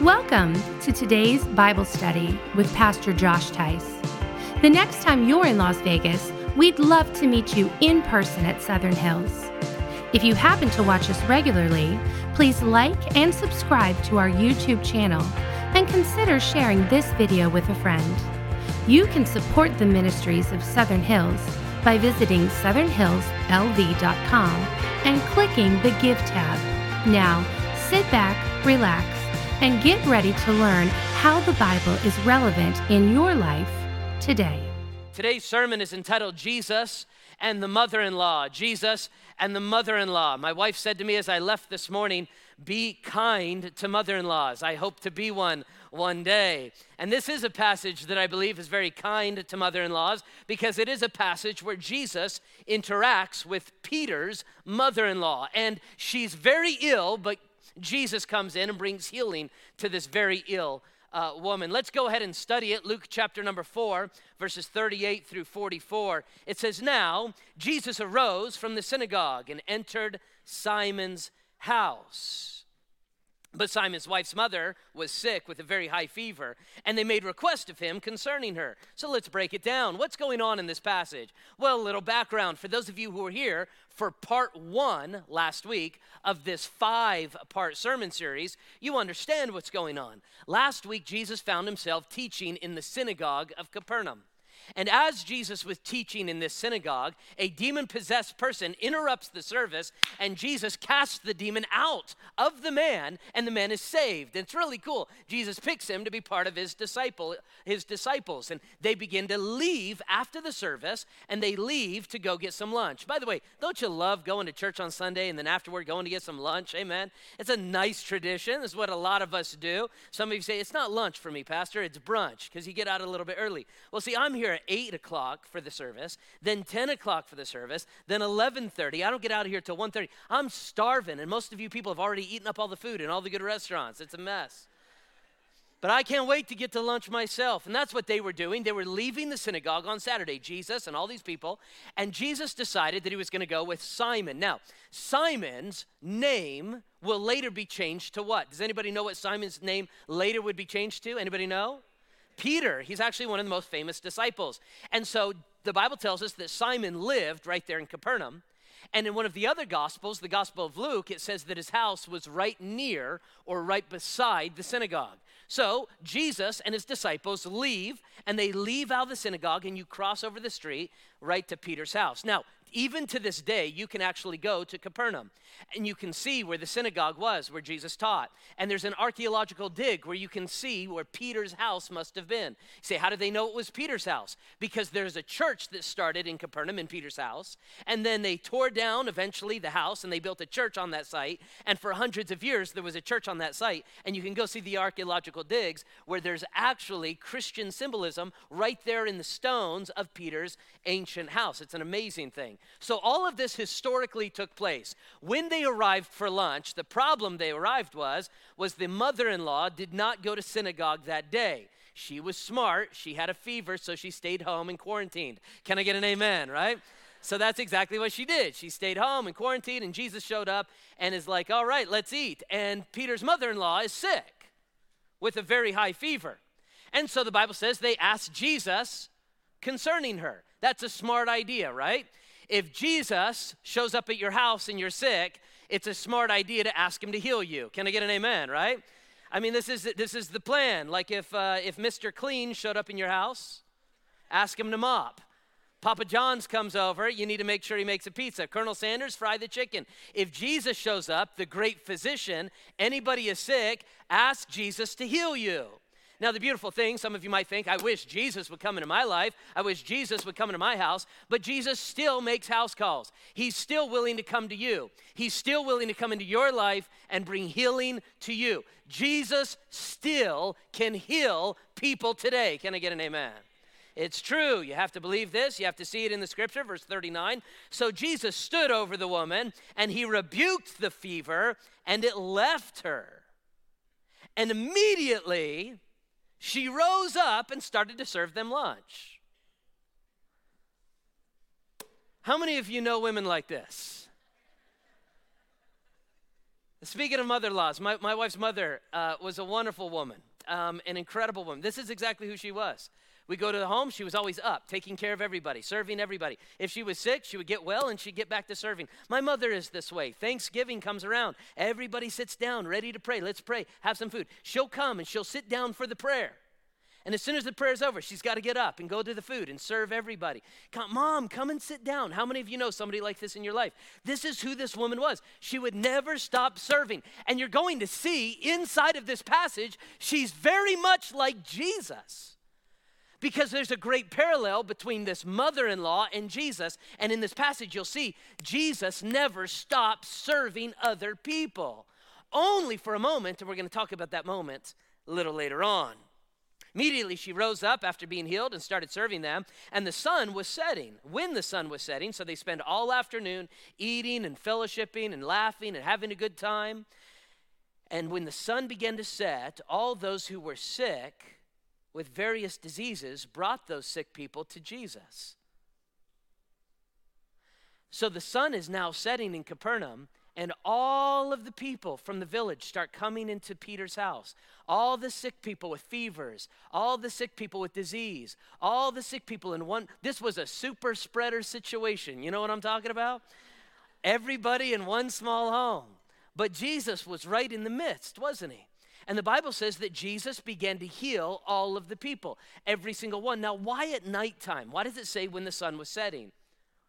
Welcome to today's Bible study with Pastor Josh Tice. The next time you're in Las Vegas, we'd love to meet you in person at Southern Hills. If you happen to watch us regularly, please like and subscribe to our YouTube channel and consider sharing this video with a friend. You can support the ministries of Southern Hills by visiting southernhillslv.com and clicking the Give tab. Now, sit back, relax, and get ready to learn how the Bible is relevant in your life today. Today's sermon is entitled Jesus and the Mother in Law. Jesus and the Mother in Law. My wife said to me as I left this morning, Be kind to mother in laws. I hope to be one one day. And this is a passage that I believe is very kind to mother in laws because it is a passage where Jesus interacts with Peter's mother in law. And she's very ill, but Jesus comes in and brings healing to this very ill uh, woman. Let's go ahead and study it. Luke chapter number 4, verses 38 through 44. It says, Now Jesus arose from the synagogue and entered Simon's house. But Simon's wife's mother was sick with a very high fever, and they made request of him concerning her. So let's break it down. What's going on in this passage? Well, a little background for those of you who were here for part one last week of this five part sermon series, you understand what's going on. Last week, Jesus found himself teaching in the synagogue of Capernaum. And as Jesus was teaching in this synagogue, a demon possessed person interrupts the service, and Jesus casts the demon out of the man, and the man is saved. And it's really cool. Jesus picks him to be part of his disciple, his disciples, and they begin to leave after the service, and they leave to go get some lunch. By the way, don't you love going to church on Sunday and then afterward going to get some lunch? Amen. It's a nice tradition. It's what a lot of us do. Some of you say, it's not lunch for me, Pastor, it's brunch, because you get out a little bit early. Well, see, I'm here 8 o'clock for the service, then 10 o'clock for the service, then 11.30. I don't get out of here till 1.30. I'm starving, and most of you people have already eaten up all the food in all the good restaurants. It's a mess. But I can't wait to get to lunch myself. And that's what they were doing. They were leaving the synagogue on Saturday, Jesus and all these people. And Jesus decided that he was going to go with Simon. Now, Simon's name will later be changed to what? Does anybody know what Simon's name later would be changed to? Anybody know? Peter, he's actually one of the most famous disciples. And so the Bible tells us that Simon lived right there in Capernaum. And in one of the other Gospels, the Gospel of Luke, it says that his house was right near or right beside the synagogue. So Jesus and his disciples leave, and they leave out of the synagogue, and you cross over the street right to Peter's house. Now, even to this day, you can actually go to Capernaum and you can see where the synagogue was, where Jesus taught. And there's an archaeological dig where you can see where Peter's house must have been. You say, how did they know it was Peter's house? Because there's a church that started in Capernaum in Peter's house. And then they tore down eventually the house and they built a church on that site. And for hundreds of years, there was a church on that site. And you can go see the archaeological digs where there's actually Christian symbolism right there in the stones of Peter's ancient house. It's an amazing thing. So all of this historically took place. When they arrived for lunch, the problem they arrived was was the mother-in-law did not go to synagogue that day. She was smart, she had a fever, so she stayed home and quarantined. Can I get an amen, right? So that's exactly what she did. She stayed home and quarantined, and Jesus showed up and is like, All right, let's eat. And Peter's mother in law is sick with a very high fever. And so the Bible says they asked Jesus concerning her. That's a smart idea, right? If Jesus shows up at your house and you're sick, it's a smart idea to ask him to heal you. Can I get an amen, right? I mean, this is, this is the plan. Like if, uh, if Mr. Clean showed up in your house, ask him to mop. Papa John's comes over, you need to make sure he makes a pizza. Colonel Sanders, fry the chicken. If Jesus shows up, the great physician, anybody is sick, ask Jesus to heal you. Now, the beautiful thing, some of you might think, I wish Jesus would come into my life. I wish Jesus would come into my house. But Jesus still makes house calls. He's still willing to come to you. He's still willing to come into your life and bring healing to you. Jesus still can heal people today. Can I get an amen? It's true. You have to believe this. You have to see it in the scripture, verse 39. So Jesus stood over the woman and he rebuked the fever and it left her. And immediately she rose up and started to serve them lunch. How many of you know women like this? Speaking of mother in laws, my, my wife's mother uh, was a wonderful woman, um, an incredible woman. This is exactly who she was. We go to the home, she was always up, taking care of everybody, serving everybody. If she was sick, she would get well and she'd get back to serving. My mother is this way. Thanksgiving comes around, everybody sits down, ready to pray. Let's pray, have some food. She'll come and she'll sit down for the prayer. And as soon as the prayer's over, she's got to get up and go to the food and serve everybody. Come, Mom, come and sit down. How many of you know somebody like this in your life? This is who this woman was. She would never stop serving. And you're going to see inside of this passage, she's very much like Jesus because there's a great parallel between this mother in law and Jesus. And in this passage, you'll see Jesus never stopped serving other people, only for a moment. And we're going to talk about that moment a little later on. Immediately she rose up after being healed and started serving them, and the sun was setting. When the sun was setting, so they spend all afternoon eating and fellowshipping and laughing and having a good time. And when the sun began to set, all those who were sick with various diseases brought those sick people to Jesus. So the sun is now setting in Capernaum, and all of the people from the village start coming into Peter's house. All the sick people with fevers, all the sick people with disease, all the sick people in one. This was a super spreader situation. You know what I'm talking about? Everybody in one small home. But Jesus was right in the midst, wasn't he? And the Bible says that Jesus began to heal all of the people, every single one. Now, why at nighttime? Why does it say when the sun was setting?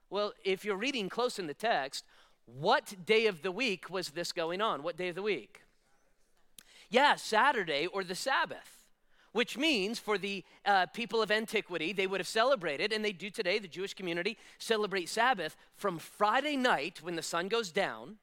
Well, if you're reading close in the text, what day of the week was this going on? What day of the week? Yeah, Saturday or the Sabbath, which means for the uh, people of antiquity, they would have celebrated, and they do today, the Jewish community celebrate Sabbath from Friday night when the sun goes down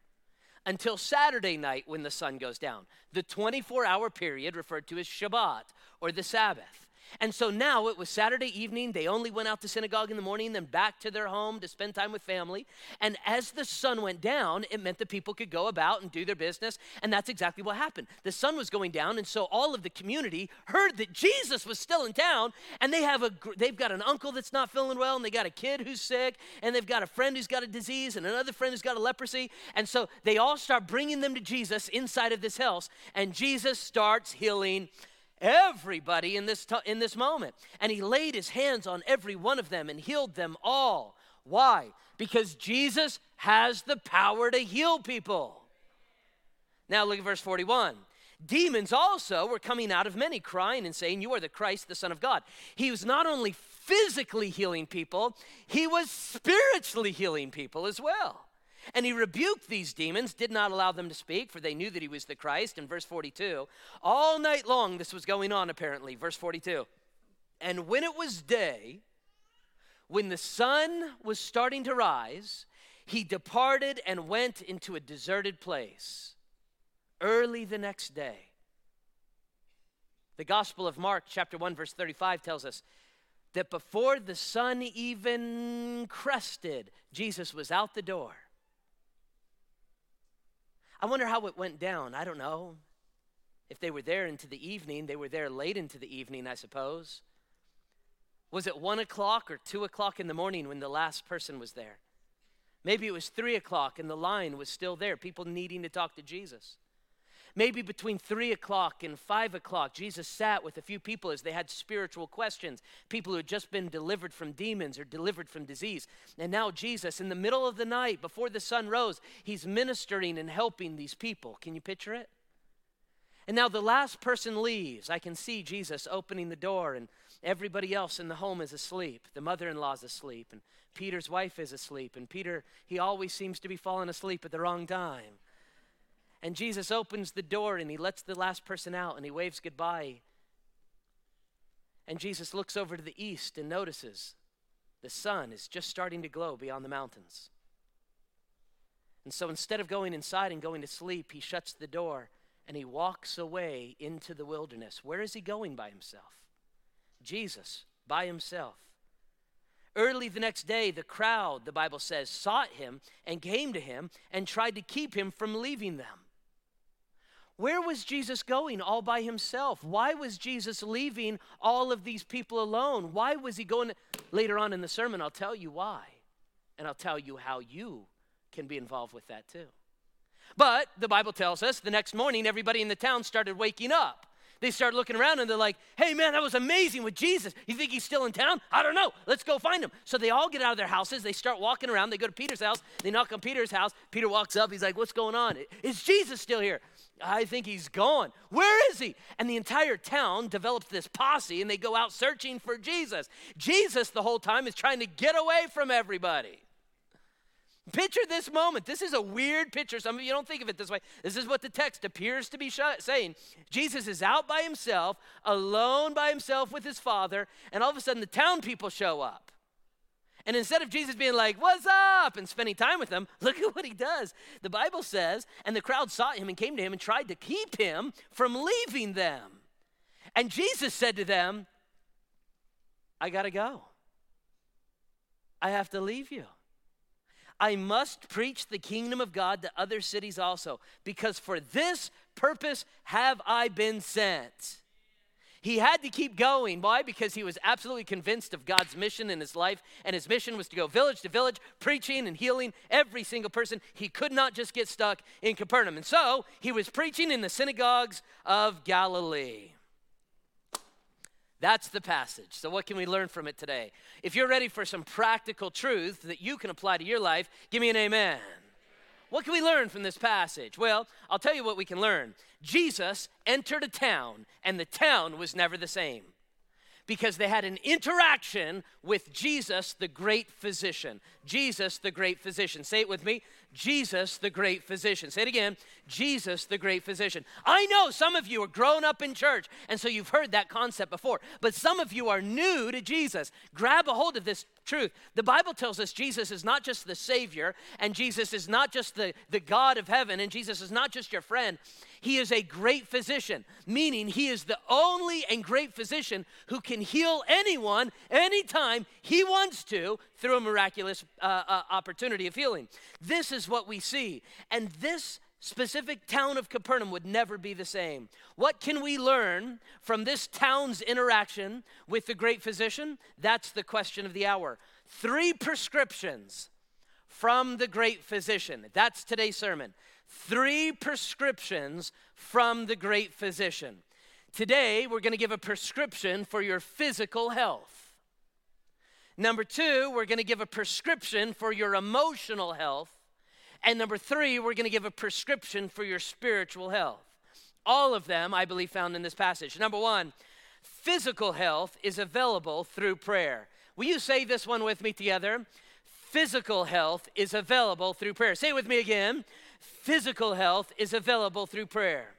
until Saturday night when the sun goes down. The 24 hour period referred to as Shabbat or the Sabbath. And so now it was Saturday evening. They only went out to synagogue in the morning, then back to their home to spend time with family. And as the sun went down, it meant that people could go about and do their business. And that's exactly what happened. The sun was going down, and so all of the community heard that Jesus was still in town. And they have a they've got an uncle that's not feeling well, and they got a kid who's sick, and they've got a friend who's got a disease, and another friend who's got a leprosy. And so they all start bringing them to Jesus inside of this house, and Jesus starts healing everybody in this, t- in this moment. And he laid his hands on every one of them and healed them all. Why? Because Jesus has the power to heal people. Now look at verse 41. Demons also were coming out of many, crying and saying, You are the Christ, the Son of God. He was not only physically healing people, he was spiritually healing people as well. And he rebuked these demons, did not allow them to speak, for they knew that he was the Christ. In verse 42, all night long this was going on, apparently. Verse 42. And when it was day, when the sun was starting to rise, he departed and went into a deserted place early the next day. The Gospel of Mark, chapter 1, verse 35, tells us that before the sun even crested, Jesus was out the door. I wonder how it went down. I don't know. If they were there into the evening, they were there late into the evening, I suppose. Was it one o'clock or two o'clock in the morning when the last person was there? Maybe it was three o'clock and the line was still there, people needing to talk to Jesus. Maybe between three o'clock and five o'clock, Jesus sat with a few people as they had spiritual questions, people who had just been delivered from demons or delivered from disease. And now, Jesus, in the middle of the night, before the sun rose, he's ministering and helping these people. Can you picture it? And now the last person leaves. I can see Jesus opening the door, and everybody else in the home is asleep. The mother in law is asleep, and Peter's wife is asleep. And Peter, he always seems to be falling asleep at the wrong time. And Jesus opens the door and he lets the last person out and he waves goodbye. And Jesus looks over to the east and notices the sun is just starting to glow beyond the mountains. And so instead of going inside and going to sleep, he shuts the door and he walks away into the wilderness. Where is he going by himself? Jesus, by himself. Early the next day, the crowd, the Bible says, sought him and came to him and tried to keep him from leaving them. Where was Jesus going all by himself? Why was Jesus leaving all of these people alone? Why was he going? Later on in the sermon, I'll tell you why. And I'll tell you how you can be involved with that too. But the Bible tells us the next morning, everybody in the town started waking up. They start looking around and they're like, hey man, that was amazing with Jesus. You think he's still in town? I don't know. Let's go find him. So they all get out of their houses. They start walking around. They go to Peter's house. They knock on Peter's house. Peter walks up. He's like, what's going on? Is Jesus still here? I think he's gone. Where is he? And the entire town develops this posse and they go out searching for Jesus. Jesus, the whole time, is trying to get away from everybody. Picture this moment. This is a weird picture. Some of you don't think of it this way. This is what the text appears to be saying. Jesus is out by himself, alone by himself with his father, and all of a sudden the town people show up. And instead of Jesus being like, What's up? and spending time with them, look at what he does. The Bible says, and the crowd sought him and came to him and tried to keep him from leaving them. And Jesus said to them, I got to go. I have to leave you. I must preach the kingdom of God to other cities also, because for this purpose have I been sent. He had to keep going. Why? Because he was absolutely convinced of God's mission in his life, and his mission was to go village to village, preaching and healing every single person. He could not just get stuck in Capernaum. And so he was preaching in the synagogues of Galilee. That's the passage. So, what can we learn from it today? If you're ready for some practical truth that you can apply to your life, give me an amen. What can we learn from this passage? Well, I'll tell you what we can learn. Jesus entered a town, and the town was never the same because they had an interaction with Jesus, the great physician. Jesus, the great physician. Say it with me Jesus, the great physician. Say it again Jesus, the great physician. I know some of you are grown up in church, and so you've heard that concept before, but some of you are new to Jesus. Grab a hold of this truth. The Bible tells us Jesus is not just the Savior, and Jesus is not just the, the God of heaven, and Jesus is not just your friend. He is a great physician, meaning he is the only and great physician who can heal anyone anytime he wants to through a miraculous uh, uh, opportunity of healing. This is what we see. And this specific town of Capernaum would never be the same. What can we learn from this town's interaction with the great physician? That's the question of the hour. Three prescriptions from the great physician. That's today's sermon. Three prescriptions from the great physician. Today, we're going to give a prescription for your physical health. Number two, we're going to give a prescription for your emotional health. And number three, we're going to give a prescription for your spiritual health. All of them, I believe, found in this passage. Number one, physical health is available through prayer. Will you say this one with me together? Physical health is available through prayer. Say it with me again. Physical health is available through prayer.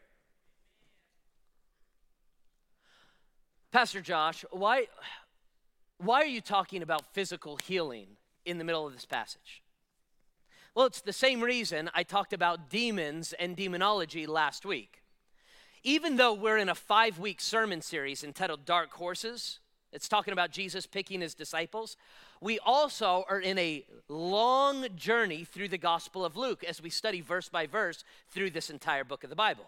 Pastor Josh, why, why are you talking about physical healing in the middle of this passage? Well, it's the same reason I talked about demons and demonology last week. Even though we're in a five week sermon series entitled Dark Horses, it's talking about Jesus picking his disciples. We also are in a long journey through the Gospel of Luke as we study verse by verse through this entire book of the Bible.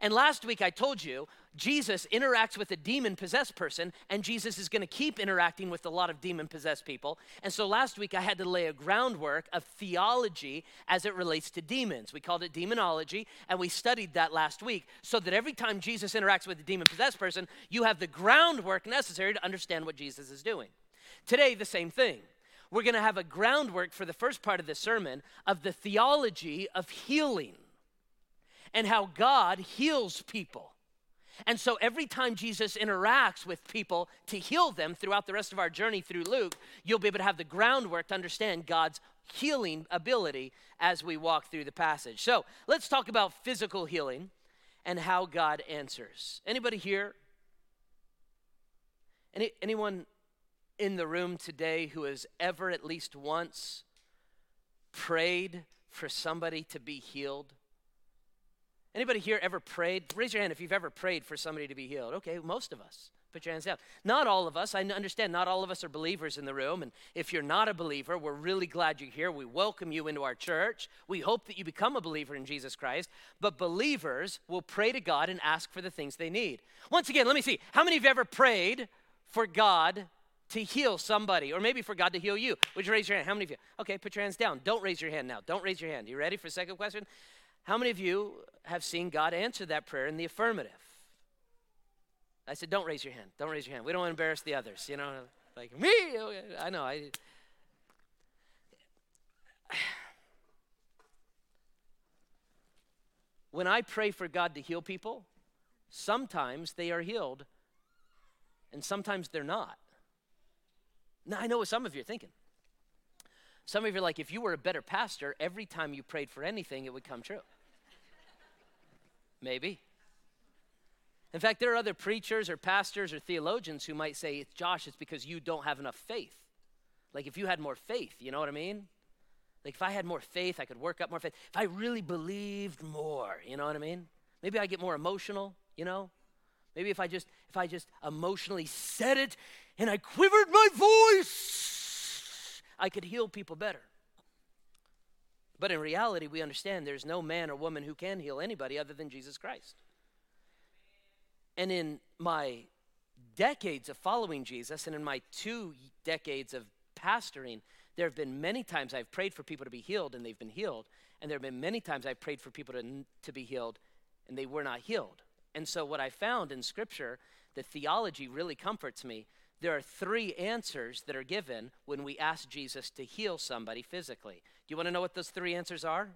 And last week I told you Jesus interacts with a demon possessed person, and Jesus is going to keep interacting with a lot of demon possessed people. And so last week I had to lay a groundwork of theology as it relates to demons. We called it demonology, and we studied that last week so that every time Jesus interacts with a demon possessed person, you have the groundwork necessary to understand what Jesus is doing. Today, the same thing. We're going to have a groundwork for the first part of the sermon of the theology of healing and how God heals people. And so every time Jesus interacts with people to heal them throughout the rest of our journey through Luke, you'll be able to have the groundwork to understand God's healing ability as we walk through the passage. So let's talk about physical healing and how God answers. Anybody here? Any, anyone in the room today who has ever at least once prayed for somebody to be healed? Anybody here ever prayed? Raise your hand if you've ever prayed for somebody to be healed. Okay, most of us. Put your hands down. Not all of us. I understand not all of us are believers in the room. And if you're not a believer, we're really glad you're here. We welcome you into our church. We hope that you become a believer in Jesus Christ. But believers will pray to God and ask for the things they need. Once again, let me see. How many of you ever prayed for God to heal somebody, or maybe for God to heal you? Would you raise your hand? How many of you? Okay, put your hands down. Don't raise your hand now. Don't raise your hand. You ready for second question? How many of you have seen God answer that prayer in the affirmative? I said, don't raise your hand. Don't raise your hand. We don't want to embarrass the others. You know, like me. I know. I. When I pray for God to heal people, sometimes they are healed and sometimes they're not. Now, I know what some of you are thinking. Some of you are like, if you were a better pastor, every time you prayed for anything, it would come true. Maybe. In fact, there are other preachers or pastors or theologians who might say, Josh, it's because you don't have enough faith. Like if you had more faith, you know what I mean? Like if I had more faith, I could work up more faith. If I really believed more, you know what I mean? Maybe I get more emotional, you know? Maybe if I just if I just emotionally said it and I quivered my voice, I could heal people better. But in reality, we understand there's no man or woman who can heal anybody other than Jesus Christ. And in my decades of following Jesus and in my two decades of pastoring, there have been many times I've prayed for people to be healed and they've been healed. And there have been many times I've prayed for people to, to be healed and they were not healed. And so, what I found in Scripture, the theology really comforts me. There are three answers that are given when we ask Jesus to heal somebody physically. Do you want to know what those three answers are?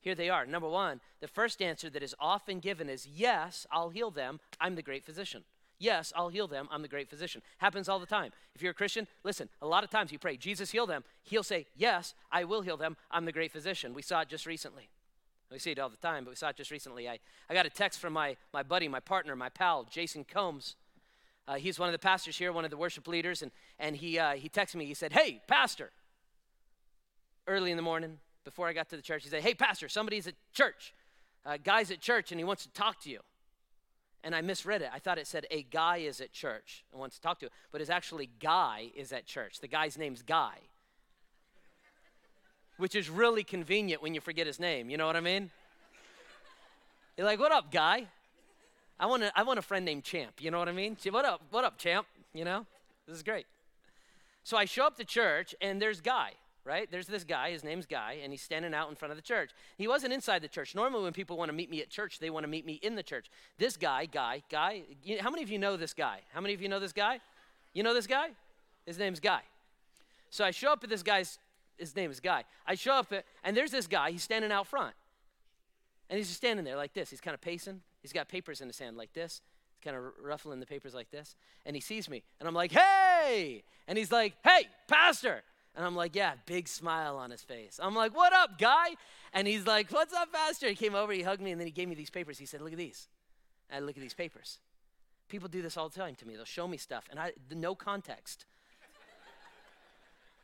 Here they are. Number one, the first answer that is often given is Yes, I'll heal them. I'm the great physician. Yes, I'll heal them. I'm the great physician. Happens all the time. If you're a Christian, listen, a lot of times you pray, Jesus, heal them. He'll say, Yes, I will heal them. I'm the great physician. We saw it just recently. We see it all the time, but we saw it just recently. I, I got a text from my, my buddy, my partner, my pal, Jason Combs. Uh, he's one of the pastors here, one of the worship leaders, and, and he, uh, he texted me. He said, Hey, pastor, early in the morning, before I got to the church, he said, Hey, Pastor, somebody's at church. Uh, guy's at church and he wants to talk to you. And I misread it. I thought it said, A guy is at church and wants to talk to you. But it's actually, Guy is at church. The guy's name's Guy, which is really convenient when you forget his name. You know what I mean? You're like, What up, Guy? I want, a, I want a friend named Champ. You know what I mean? What up? What up, Champ? You know? This is great. So I show up to church and there's Guy right? There's this guy, his name's Guy, and he's standing out in front of the church. He wasn't inside the church. Normally, when people want to meet me at church, they want to meet me in the church. This guy, Guy, Guy, how many of you know this guy? How many of you know this guy? You know this guy? His name's Guy. So I show up at this guy's, his name is Guy. I show up at, and there's this guy, he's standing out front. And he's just standing there like this. He's kind of pacing. He's got papers in his hand like this. He's kind of ruffling the papers like this. And he sees me, and I'm like, hey! And he's like, hey, pastor! And I'm like, yeah, big smile on his face. I'm like, what up, guy? And he's like, what's up, Pastor? He came over, he hugged me, and then he gave me these papers. He said, look at these. And I look at these papers. People do this all the time to me. They'll show me stuff, and I no context.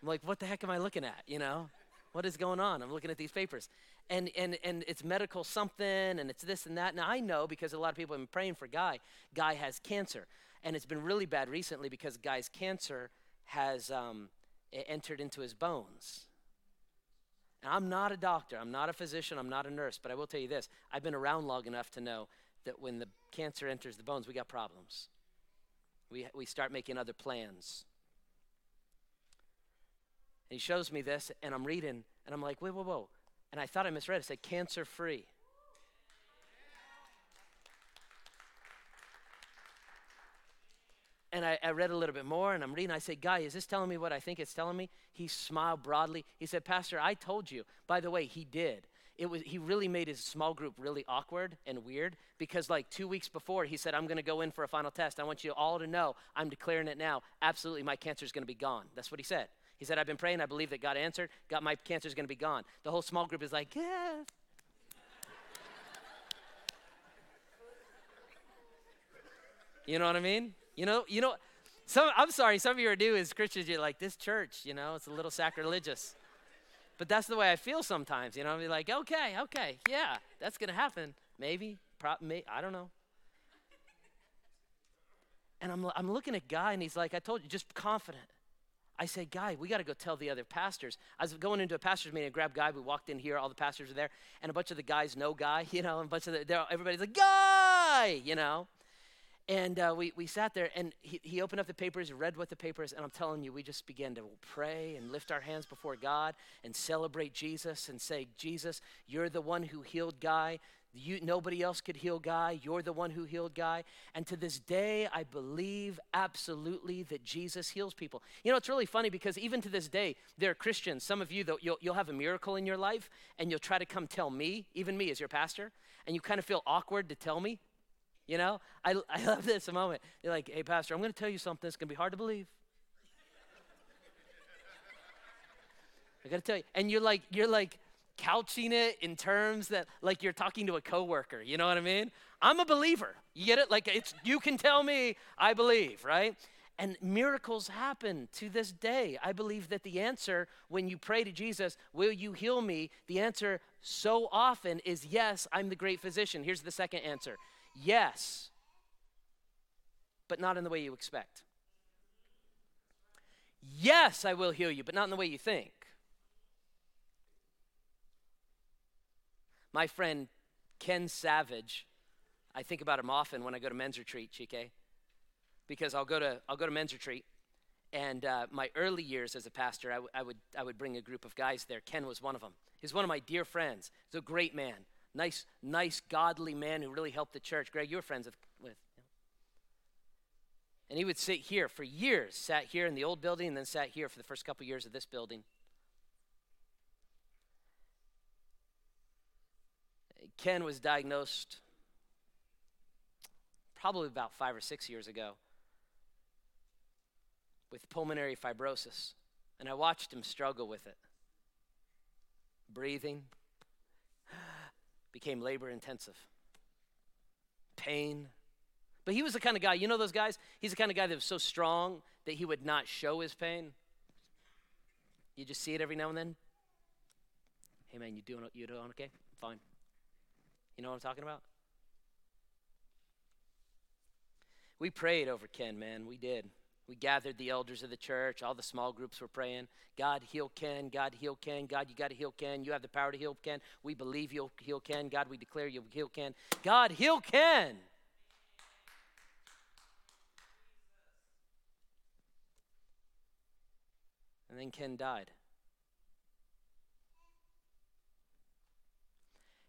I'm like, what the heck am I looking at? You know, what is going on? I'm looking at these papers, and and and it's medical something, and it's this and that. Now I know because a lot of people have been praying for Guy. Guy has cancer, and it's been really bad recently because Guy's cancer has um, entered into his bones. Now, I'm not a doctor, I'm not a physician, I'm not a nurse, but I will tell you this I've been around long enough to know that when the cancer enters the bones, we got problems. We, we start making other plans. And he shows me this, and I'm reading, and I'm like, whoa, whoa, whoa. And I thought I misread it. It said cancer free. and I, I, read a little bit more and I'm reading. I said, Guy, is this telling me what I think it's telling me? He smiled broadly. He said, Pastor, I told you. By the way, he did. It was, he really made his small group really awkward and weird because, like, two weeks before, he said, I'm going to go in for a final test. I want you all to know I'm declaring it now. Absolutely, my cancer is going to be gone. That's what he said. He said, I've been praying. I believe that God answered. Got my cancer is going to be gone. The whole small group is like, yeah. you know what I mean? You know, you know, some, I'm sorry, some of you are new as Christians, you're like, this church, you know, it's a little sacrilegious. But that's the way I feel sometimes, you know, I'm like, okay, okay, yeah, that's going to happen. Maybe, pro- may, I don't know. And I'm, I'm looking at Guy, and he's like, I told you, just confident. I say, Guy, we got to go tell the other pastors. I was going into a pastor's meeting, I grabbed Guy. We walked in here, all the pastors were there, and a bunch of the guys know Guy, you know, and a bunch of the, everybody's like, Guy, you know. And uh, we, we sat there, and he, he opened up the papers, read what the papers, and I'm telling you, we just began to pray and lift our hands before God and celebrate Jesus and say, Jesus, you're the one who healed Guy. You, nobody else could heal Guy. You're the one who healed Guy. And to this day, I believe absolutely that Jesus heals people. You know, it's really funny because even to this day, there are Christians, some of you, though, you'll, you'll have a miracle in your life and you'll try to come tell me, even me as your pastor, and you kind of feel awkward to tell me you know, I, I love this a moment. You're like, hey, Pastor, I'm going to tell you something that's going to be hard to believe. I got to tell you. And you're like, you're like couching it in terms that like you're talking to a coworker. You know what I mean? I'm a believer. You get it? Like it's you can tell me I believe, right? And miracles happen to this day. I believe that the answer when you pray to Jesus, will you heal me? The answer so often is yes, I'm the great physician. Here's the second answer. Yes, but not in the way you expect. Yes, I will heal you, but not in the way you think. My friend Ken Savage, I think about him often when I go to men's retreat, Chike, because I'll go to I'll go to men's retreat, and uh, my early years as a pastor, I, w- I would I would bring a group of guys there. Ken was one of them. He's one of my dear friends. He's a great man. Nice, nice, godly man who really helped the church. Greg, you were friends with. with And he would sit here for years, sat here in the old building, and then sat here for the first couple years of this building. Ken was diagnosed probably about five or six years ago with pulmonary fibrosis. And I watched him struggle with it. Breathing, became labor intensive. Pain. But he was the kind of guy, you know those guys? He's the kind of guy that was so strong that he would not show his pain. You just see it every now and then. Hey man, you doing you doing okay? Fine. You know what I'm talking about? We prayed over Ken, man. We did. We gathered the elders of the church. All the small groups were praying. God, heal Ken. God, heal Ken. God, you got to heal Ken. You have the power to heal Ken. We believe you'll heal Ken. God, we declare you'll heal Ken. God, heal Ken. And then Ken died.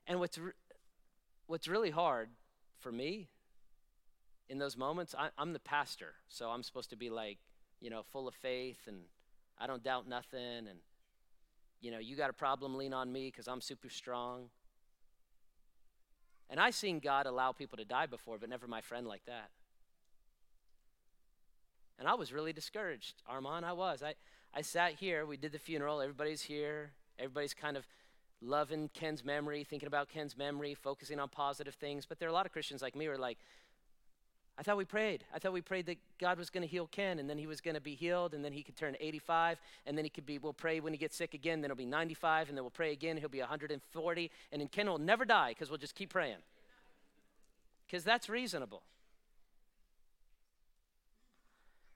And what's, what's really hard for me in those moments, I, am the pastor, so I'm supposed to be like, you know, full of faith and I don't doubt nothing. And, you know, you got a problem, lean on me because I'm super strong. And I've seen God allow people to die before, but never my friend like that. And I was really discouraged. Armand, I was. I, I sat here, we did the funeral, everybody's here, everybody's kind of loving Ken's memory, thinking about Ken's memory, focusing on positive things. But there are a lot of Christians like me who are like, I thought we prayed. I thought we prayed that God was going to heal Ken and then he was going to be healed and then he could turn 85 and then he could be, we'll pray when he gets sick again, then he'll be 95 and then we'll pray again, he'll be 140 and then Ken will never die because we'll just keep praying. Because that's reasonable.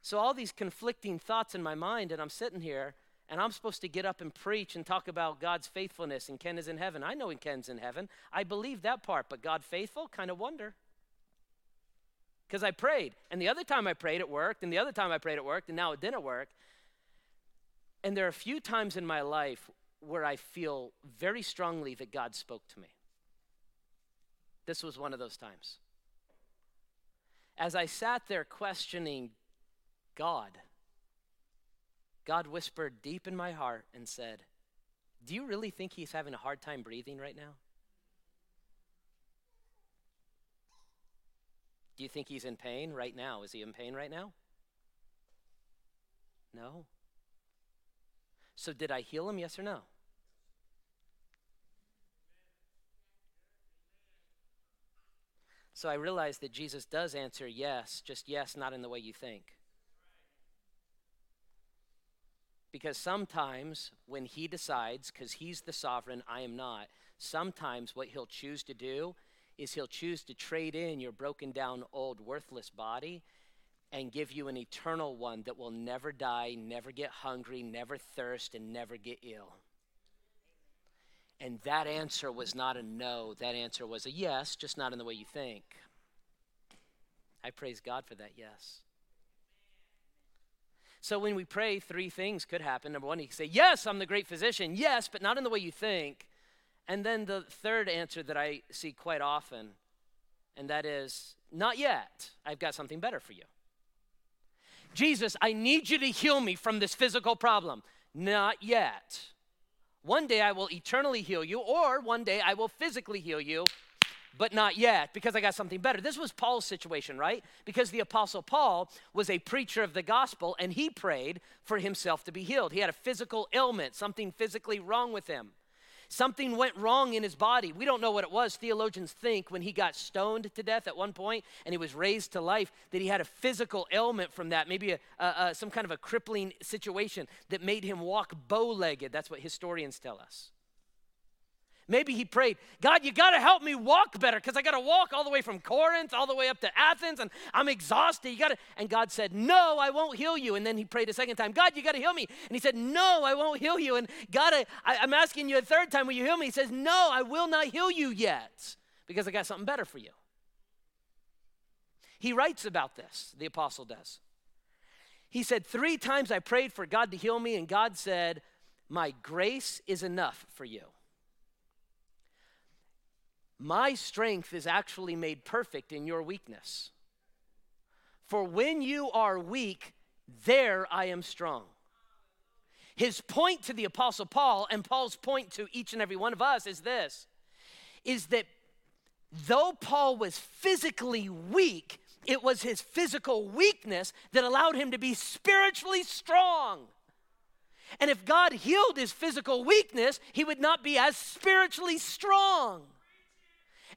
So, all these conflicting thoughts in my mind, and I'm sitting here and I'm supposed to get up and preach and talk about God's faithfulness and Ken is in heaven. I know Ken's in heaven. I believe that part, but God faithful? Kind of wonder because I prayed. And the other time I prayed, it worked. And the other time I prayed, it worked. And now it didn't work. And there are a few times in my life where I feel very strongly that God spoke to me. This was one of those times. As I sat there questioning God, God whispered deep in my heart and said, Do you really think he's having a hard time breathing right now? Do you think he's in pain right now? Is he in pain right now? No. So, did I heal him? Yes or no? So, I realized that Jesus does answer yes, just yes, not in the way you think. Because sometimes when he decides, because he's the sovereign, I am not, sometimes what he'll choose to do is he'll choose to trade in your broken down, old, worthless body and give you an eternal one that will never die, never get hungry, never thirst, and never get ill. And that answer was not a no, that answer was a yes, just not in the way you think. I praise God for that, yes. So when we pray, three things could happen. Number one, you can say, Yes, I'm the great physician. Yes, but not in the way you think. And then the third answer that I see quite often, and that is, Not yet. I've got something better for you. Jesus, I need you to heal me from this physical problem. Not yet. One day I will eternally heal you, or one day I will physically heal you, but not yet because I got something better. This was Paul's situation, right? Because the Apostle Paul was a preacher of the gospel and he prayed for himself to be healed. He had a physical ailment, something physically wrong with him. Something went wrong in his body. We don't know what it was. Theologians think when he got stoned to death at one point and he was raised to life that he had a physical ailment from that, maybe a, a, a, some kind of a crippling situation that made him walk bow legged. That's what historians tell us. Maybe he prayed, God, you got to help me walk better because I got to walk all the way from Corinth all the way up to Athens and I'm exhausted. You got to And God said, "No, I won't heal you." And then he prayed a second time, "God, you got to heal me." And he said, "No, I won't heal you." And God, I, I'm asking you a third time, will you heal me? He says, "No, I will not heal you yet because I got something better for you." He writes about this, the apostle does. He said, Three times I prayed for God to heal me, and God said, My grace is enough for you. My strength is actually made perfect in your weakness. For when you are weak, there I am strong. His point to the Apostle Paul, and Paul's point to each and every one of us, is this is that though Paul was physically weak, it was his physical weakness that allowed him to be spiritually strong. And if God healed his physical weakness, he would not be as spiritually strong.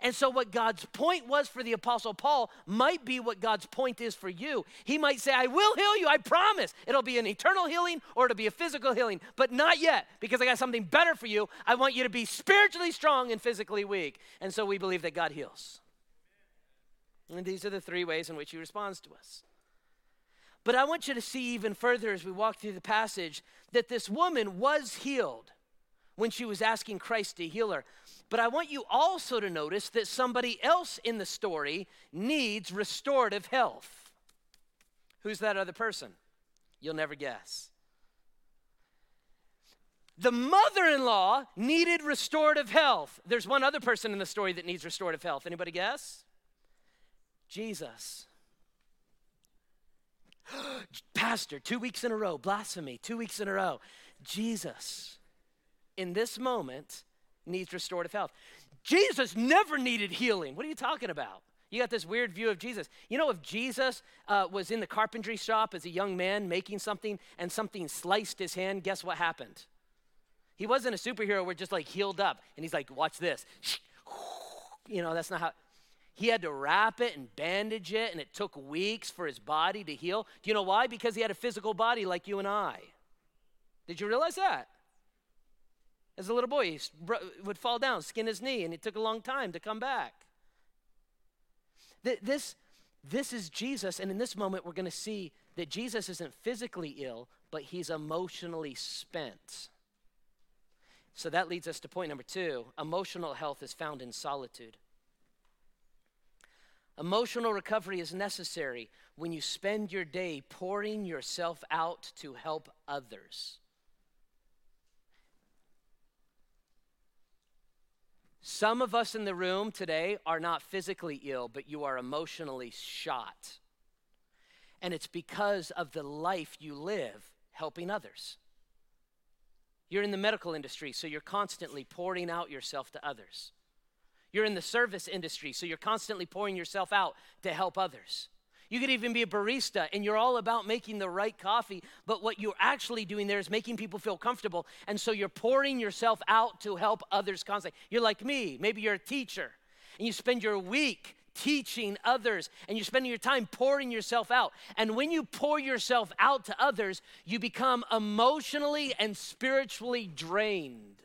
And so, what God's point was for the Apostle Paul might be what God's point is for you. He might say, I will heal you, I promise. It'll be an eternal healing or it'll be a physical healing, but not yet, because I got something better for you. I want you to be spiritually strong and physically weak. And so, we believe that God heals. And these are the three ways in which He responds to us. But I want you to see even further as we walk through the passage that this woman was healed when she was asking Christ to heal her. But I want you also to notice that somebody else in the story needs restorative health. Who's that other person? You'll never guess. The mother in law needed restorative health. There's one other person in the story that needs restorative health. Anybody guess? Jesus. Pastor, two weeks in a row, blasphemy, two weeks in a row. Jesus, in this moment, needs restorative health. Jesus never needed healing. What are you talking about? You got this weird view of Jesus. You know, if Jesus uh, was in the carpentry shop as a young man making something and something sliced his hand, guess what happened? He wasn't a superhero where just like healed up and he's like, watch this. You know, that's not how. He had to wrap it and bandage it, and it took weeks for his body to heal. Do you know why? Because he had a physical body like you and I. Did you realize that? As a little boy, he would fall down, skin his knee, and it took a long time to come back. This, this is Jesus, and in this moment, we're going to see that Jesus isn't physically ill, but he's emotionally spent. So that leads us to point number two emotional health is found in solitude. Emotional recovery is necessary when you spend your day pouring yourself out to help others. Some of us in the room today are not physically ill, but you are emotionally shot. And it's because of the life you live helping others. You're in the medical industry, so you're constantly pouring out yourself to others. You're in the service industry, so you're constantly pouring yourself out to help others. You could even be a barista and you're all about making the right coffee, but what you're actually doing there is making people feel comfortable. And so you're pouring yourself out to help others constantly. You're like me, maybe you're a teacher and you spend your week teaching others and you're spending your time pouring yourself out. And when you pour yourself out to others, you become emotionally and spiritually drained.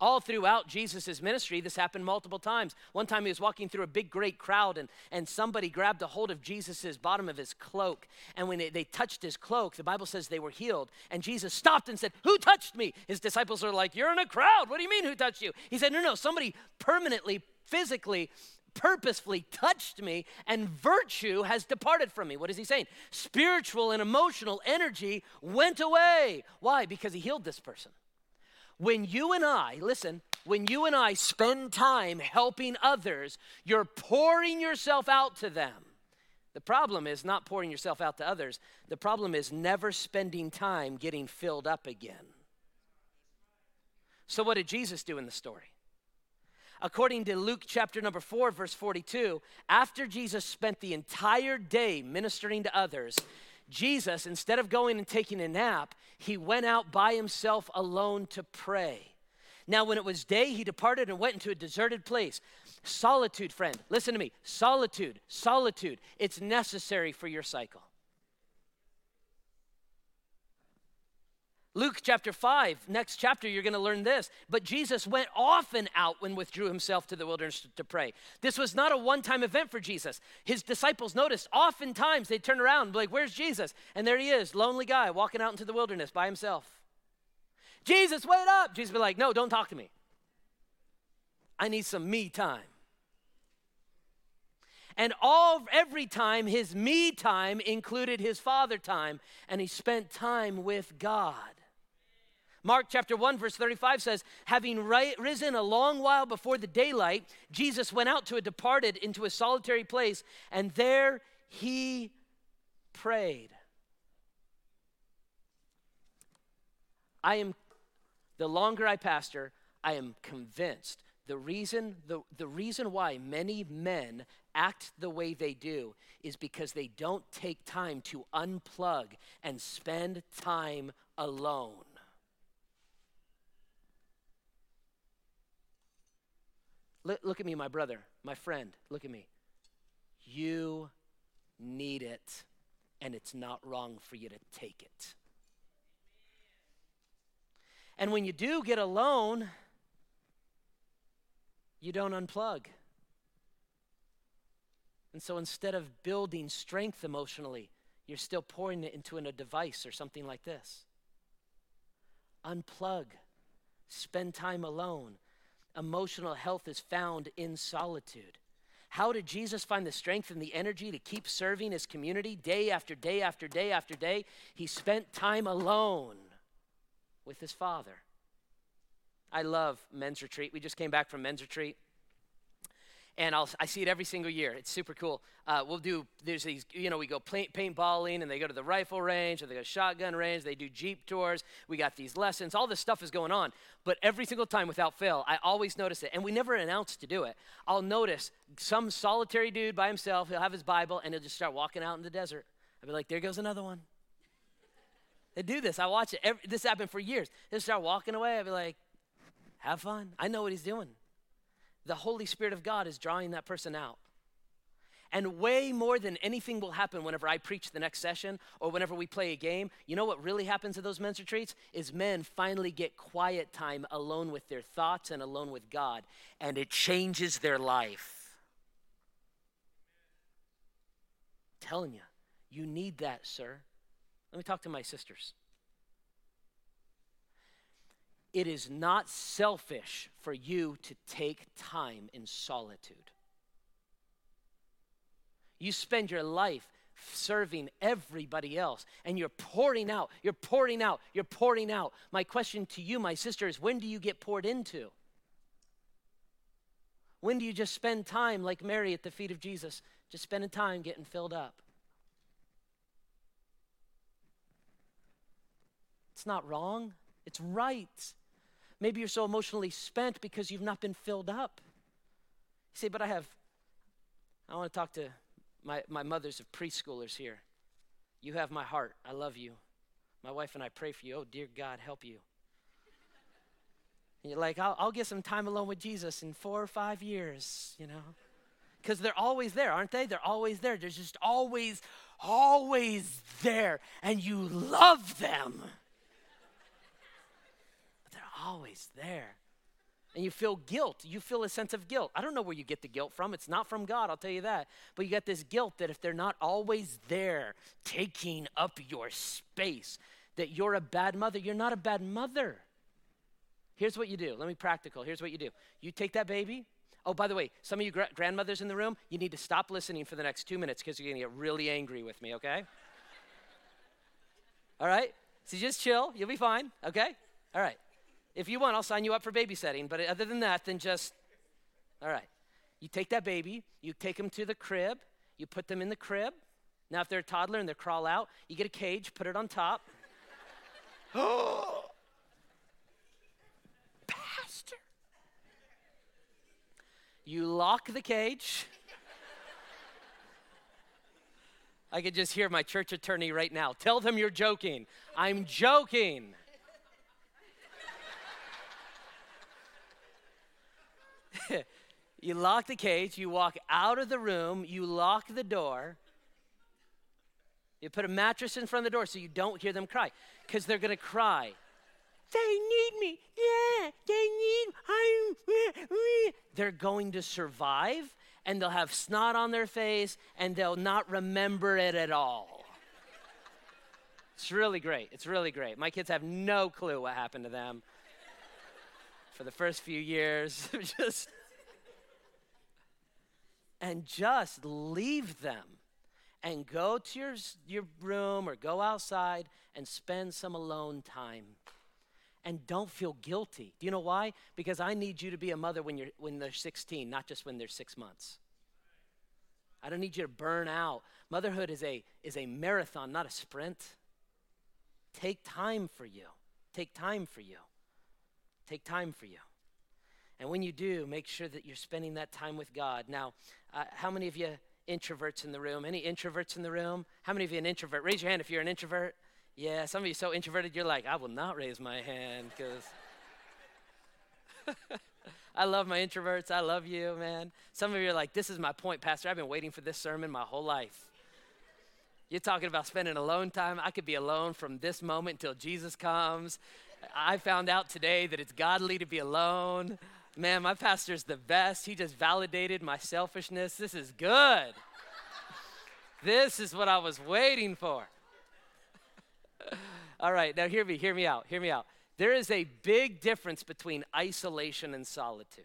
All throughout Jesus' ministry, this happened multiple times. One time he was walking through a big, great crowd, and, and somebody grabbed a hold of Jesus' bottom of his cloak. And when they, they touched his cloak, the Bible says they were healed. And Jesus stopped and said, Who touched me? His disciples are like, You're in a crowd. What do you mean, who touched you? He said, No, no, somebody permanently, physically purposefully touched me, and virtue has departed from me. What is he saying? Spiritual and emotional energy went away. Why? Because he healed this person. When you and I, listen, when you and I spend time helping others, you're pouring yourself out to them. The problem is not pouring yourself out to others. The problem is never spending time getting filled up again. So, what did Jesus do in the story? According to Luke chapter number 4, verse 42, after Jesus spent the entire day ministering to others, Jesus, instead of going and taking a nap, he went out by himself alone to pray. Now, when it was day, he departed and went into a deserted place. Solitude, friend, listen to me. Solitude, solitude, it's necessary for your cycle. Luke chapter 5, next chapter, you're going to learn this. But Jesus went often out and withdrew himself to the wilderness to pray. This was not a one time event for Jesus. His disciples noticed oftentimes they'd turn around and be like, Where's Jesus? And there he is, lonely guy walking out into the wilderness by himself. Jesus, wait up. Jesus be like, No, don't talk to me. I need some me time. And all every time his me time included his father time, and he spent time with God. Mark chapter 1, verse 35 says, Having risen a long while before the daylight, Jesus went out to a departed into a solitary place, and there he prayed. I am, the longer I pastor, I am convinced the reason, the, the reason why many men act the way they do is because they don't take time to unplug and spend time alone. Look, look at me, my brother, my friend. Look at me. You need it, and it's not wrong for you to take it. And when you do get alone, you don't unplug. And so instead of building strength emotionally, you're still pouring it into a device or something like this. Unplug. Spend time alone emotional health is found in solitude. How did Jesus find the strength and the energy to keep serving his community day after day after day after day? He spent time alone with his Father. I love men's retreat. We just came back from men's retreat and I'll, I see it every single year. It's super cool. Uh, we'll do, there's these, you know, we go paint, paintballing and they go to the rifle range or they go shotgun range. They do Jeep tours. We got these lessons. All this stuff is going on. But every single time without fail, I always notice it. And we never announce to do it. I'll notice some solitary dude by himself, he'll have his Bible and he'll just start walking out in the desert. I'll be like, there goes another one. They do this. I watch it. Every, this happened for years. They'll start walking away. I'll be like, have fun. I know what he's doing the Holy Spirit of God is drawing that person out. And way more than anything will happen whenever I preach the next session or whenever we play a game, you know what really happens at those men's retreats? Is men finally get quiet time alone with their thoughts and alone with God, and it changes their life. I'm telling you, you need that, sir. Let me talk to my sisters. It is not selfish for you to take time in solitude. You spend your life serving everybody else and you're pouring out, you're pouring out, you're pouring out. My question to you, my sister, is when do you get poured into? When do you just spend time like Mary at the feet of Jesus, just spending time getting filled up? It's not wrong, it's right. Maybe you're so emotionally spent because you've not been filled up. You say, but I have, I want to talk to my, my mothers of preschoolers here. You have my heart. I love you. My wife and I pray for you. Oh, dear God, help you. And you're like, I'll, I'll get some time alone with Jesus in four or five years, you know? Because they're always there, aren't they? They're always there. They're just always, always there. And you love them always there. And you feel guilt. You feel a sense of guilt. I don't know where you get the guilt from. It's not from God, I'll tell you that. But you get this guilt that if they're not always there, taking up your space, that you're a bad mother. You're not a bad mother. Here's what you do. Let me practical. Here's what you do. You take that baby, Oh, by the way, some of you gra- grandmothers in the room, you need to stop listening for the next two minutes because you're going to get really angry with me, okay? All right? So just chill. You'll be fine, okay? All right. If you want, I'll sign you up for babysitting. But other than that, then just, all right. You take that baby, you take them to the crib, you put them in the crib. Now, if they're a toddler and they crawl out, you get a cage, put it on top. Pastor. You lock the cage. I could just hear my church attorney right now. Tell them you're joking. I'm joking. You lock the cage, you walk out of the room, you lock the door. You put a mattress in front of the door so you don't hear them cry because they're going to cry. They need me. Yeah, they need I'm They're going to survive and they'll have snot on their face and they'll not remember it at all. It's really great. It's really great. My kids have no clue what happened to them for the first few years. just and just leave them and go to your, your room or go outside and spend some alone time and don't feel guilty. Do you know why? Because I need you to be a mother when, you're, when they're 16, not just when they're six months. I don't need you to burn out. Motherhood is a, is a marathon, not a sprint. Take time for you. Take time for you. Take time for you. And when you do, make sure that you're spending that time with God. Now, uh, how many of you introverts in the room? Any introverts in the room? How many of you an introvert? Raise your hand if you're an introvert. Yeah, some of you so introverted, you're like, I will not raise my hand because I love my introverts. I love you, man. Some of you are like, this is my point, Pastor. I've been waiting for this sermon my whole life. You're talking about spending alone time. I could be alone from this moment until Jesus comes. I found out today that it's godly to be alone. Man, my pastor's the best. He just validated my selfishness. This is good. this is what I was waiting for. All right, now hear me, hear me out, hear me out. There is a big difference between isolation and solitude.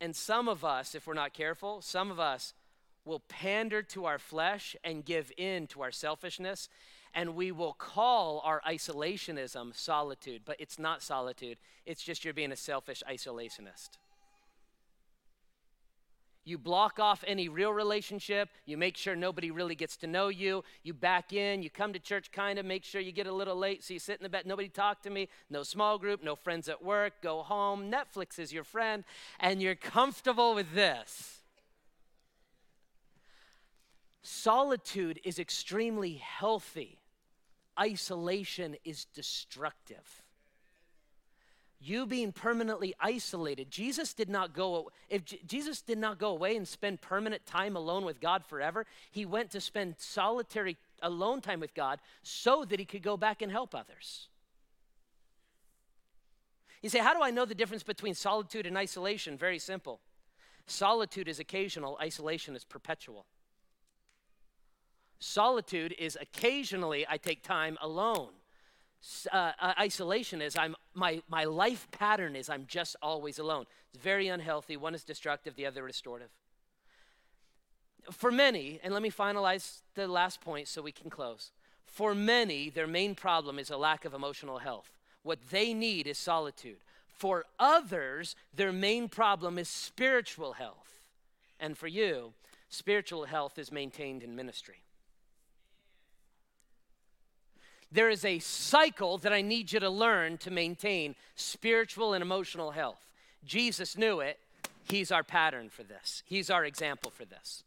And some of us, if we're not careful, some of us will pander to our flesh and give in to our selfishness, and we will call our isolationism solitude, but it's not solitude. It's just you're being a selfish isolationist. You block off any real relationship. You make sure nobody really gets to know you. You back in. You come to church kind of, make sure you get a little late. So you sit in the bed, nobody talk to me. No small group, no friends at work. Go home. Netflix is your friend. And you're comfortable with this. Solitude is extremely healthy, isolation is destructive you being permanently isolated. Jesus did not go if J- Jesus did not go away and spend permanent time alone with God forever. He went to spend solitary alone time with God so that he could go back and help others. You say, how do I know the difference between solitude and isolation? Very simple. Solitude is occasional, isolation is perpetual. Solitude is occasionally I take time alone uh, uh, isolation is I'm my my life pattern is I'm just always alone. It's very unhealthy. One is destructive, the other restorative. For many, and let me finalize the last point so we can close. For many, their main problem is a lack of emotional health. What they need is solitude. For others, their main problem is spiritual health. And for you, spiritual health is maintained in ministry. There is a cycle that I need you to learn to maintain spiritual and emotional health. Jesus knew it. He's our pattern for this, He's our example for this.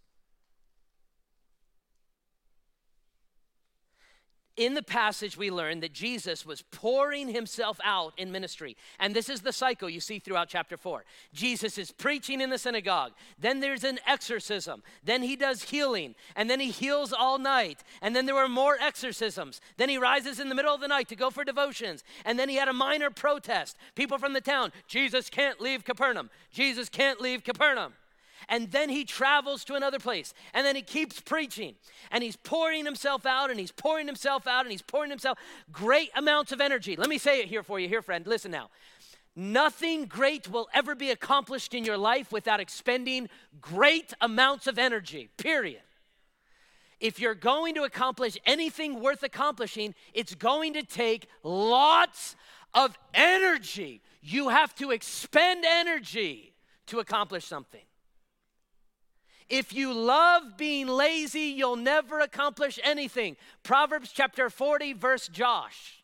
In the passage, we learn that Jesus was pouring himself out in ministry. And this is the cycle you see throughout chapter 4. Jesus is preaching in the synagogue. Then there's an exorcism. Then he does healing. And then he heals all night. And then there were more exorcisms. Then he rises in the middle of the night to go for devotions. And then he had a minor protest. People from the town Jesus can't leave Capernaum. Jesus can't leave Capernaum. And then he travels to another place. And then he keeps preaching. And he's pouring himself out and he's pouring himself out and he's pouring himself great amounts of energy. Let me say it here for you, here, friend. Listen now. Nothing great will ever be accomplished in your life without expending great amounts of energy, period. If you're going to accomplish anything worth accomplishing, it's going to take lots of energy. You have to expend energy to accomplish something. If you love being lazy, you'll never accomplish anything. Proverbs chapter 40, verse Josh.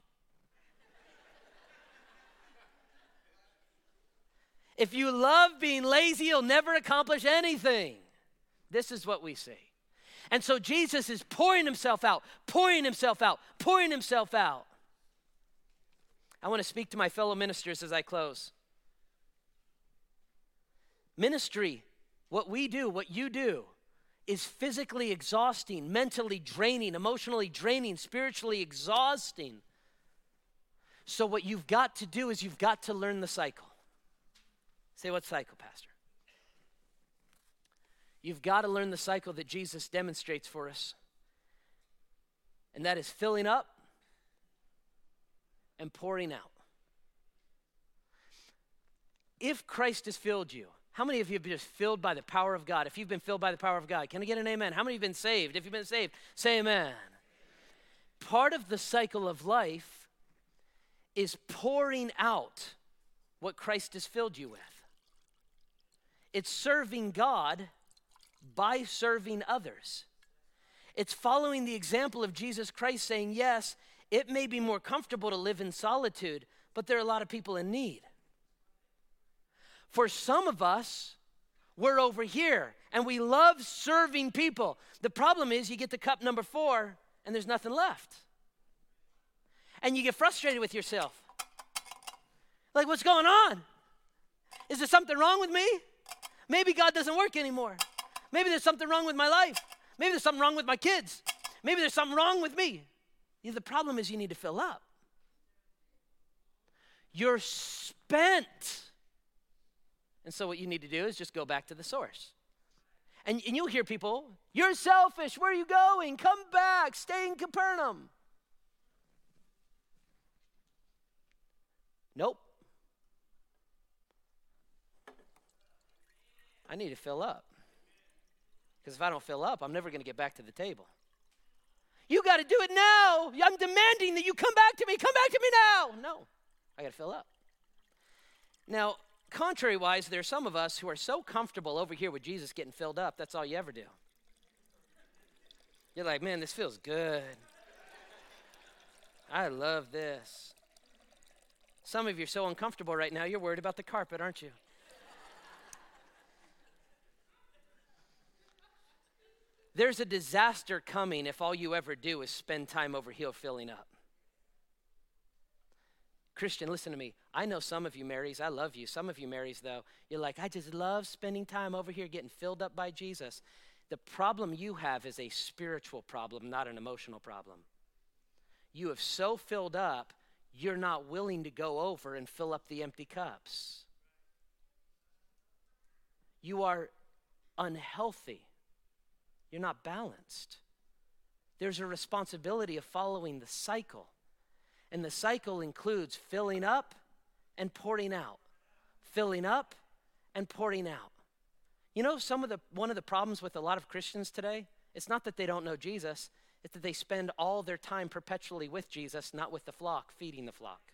If you love being lazy, you'll never accomplish anything. This is what we see. And so Jesus is pouring himself out, pouring himself out, pouring himself out. I want to speak to my fellow ministers as I close. Ministry, what we do, what you do, is physically exhausting, mentally draining, emotionally draining, spiritually exhausting. So, what you've got to do is you've got to learn the cycle. Say, what cycle, Pastor? You've got to learn the cycle that Jesus demonstrates for us. And that is filling up and pouring out. If Christ has filled you, how many of you have been filled by the power of God? If you've been filled by the power of God, can I get an amen? How many have been saved? If you've been saved, say amen. Part of the cycle of life is pouring out what Christ has filled you with. It's serving God by serving others. It's following the example of Jesus Christ saying, Yes, it may be more comfortable to live in solitude, but there are a lot of people in need. For some of us, we're over here and we love serving people. The problem is, you get to cup number four and there's nothing left. And you get frustrated with yourself. Like, what's going on? Is there something wrong with me? Maybe God doesn't work anymore. Maybe there's something wrong with my life. Maybe there's something wrong with my kids. Maybe there's something wrong with me. The problem is you need to fill up. You're spent. And so what you need to do is just go back to the source. And, and you'll hear people, you're selfish. Where are you going? Come back. Stay in Capernaum. Nope. I need to fill up. Because if I don't fill up, I'm never going to get back to the table. You got to do it now. I'm demanding that you come back to me. Come back to me now. No, I got to fill up. Now, contrary wise, there are some of us who are so comfortable over here with Jesus getting filled up, that's all you ever do. You're like, man, this feels good. I love this. Some of you are so uncomfortable right now, you're worried about the carpet, aren't you? There's a disaster coming if all you ever do is spend time over here filling up. Christian, listen to me. I know some of you Marys, I love you. Some of you Marys, though, you're like, I just love spending time over here getting filled up by Jesus. The problem you have is a spiritual problem, not an emotional problem. You have so filled up, you're not willing to go over and fill up the empty cups. You are unhealthy. You're not balanced. There's a responsibility of following the cycle. And the cycle includes filling up and pouring out. Filling up and pouring out. You know, some of the one of the problems with a lot of Christians today, it's not that they don't know Jesus, it's that they spend all their time perpetually with Jesus, not with the flock, feeding the flock.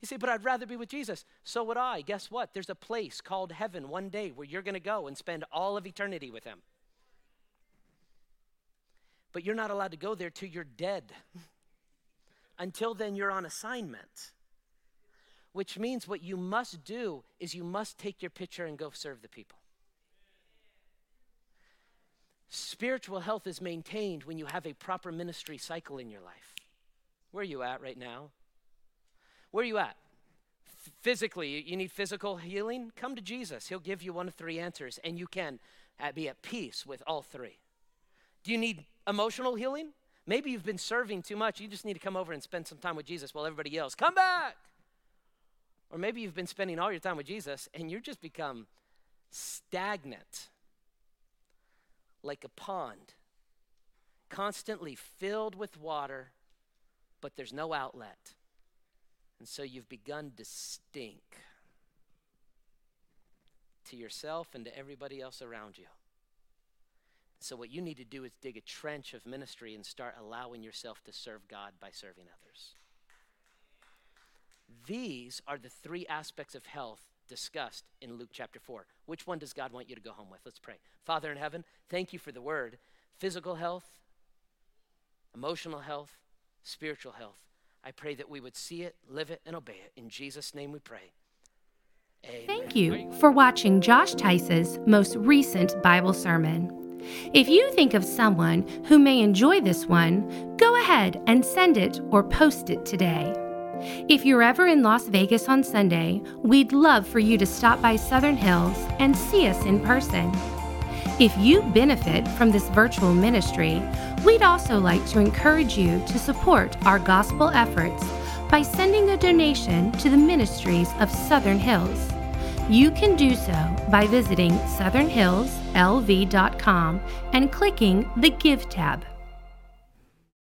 You say, but I'd rather be with Jesus. So would I. Guess what? There's a place called heaven one day where you're going to go and spend all of eternity with Him. But you're not allowed to go there till you're dead. Until then, you're on assignment. Which means what you must do is you must take your picture and go serve the people. Spiritual health is maintained when you have a proper ministry cycle in your life. Where are you at right now? Where are you at? physically, you need physical healing? Come to Jesus. He'll give you one of three answers, and you can uh, be at peace with all three. Do you need emotional healing? Maybe you've been serving too much. You just need to come over and spend some time with Jesus while everybody yells, Come back! Or maybe you've been spending all your time with Jesus and you've just become stagnant, like a pond, constantly filled with water, but there's no outlet. And so you've begun to stink to yourself and to everybody else around you. So, what you need to do is dig a trench of ministry and start allowing yourself to serve God by serving others. These are the three aspects of health discussed in Luke chapter 4. Which one does God want you to go home with? Let's pray. Father in heaven, thank you for the word physical health, emotional health, spiritual health. I pray that we would see it, live it, and obey it. In Jesus' name we pray. Amen. Thank you for watching Josh Teis's most recent Bible sermon. If you think of someone who may enjoy this one, go ahead and send it or post it today. If you're ever in Las Vegas on Sunday, we'd love for you to stop by Southern Hills and see us in person. If you benefit from this virtual ministry, we'd also like to encourage you to support our gospel efforts by sending a donation to the ministries of Southern Hills. You can do so by visiting southernhillslv.com and clicking the Give tab.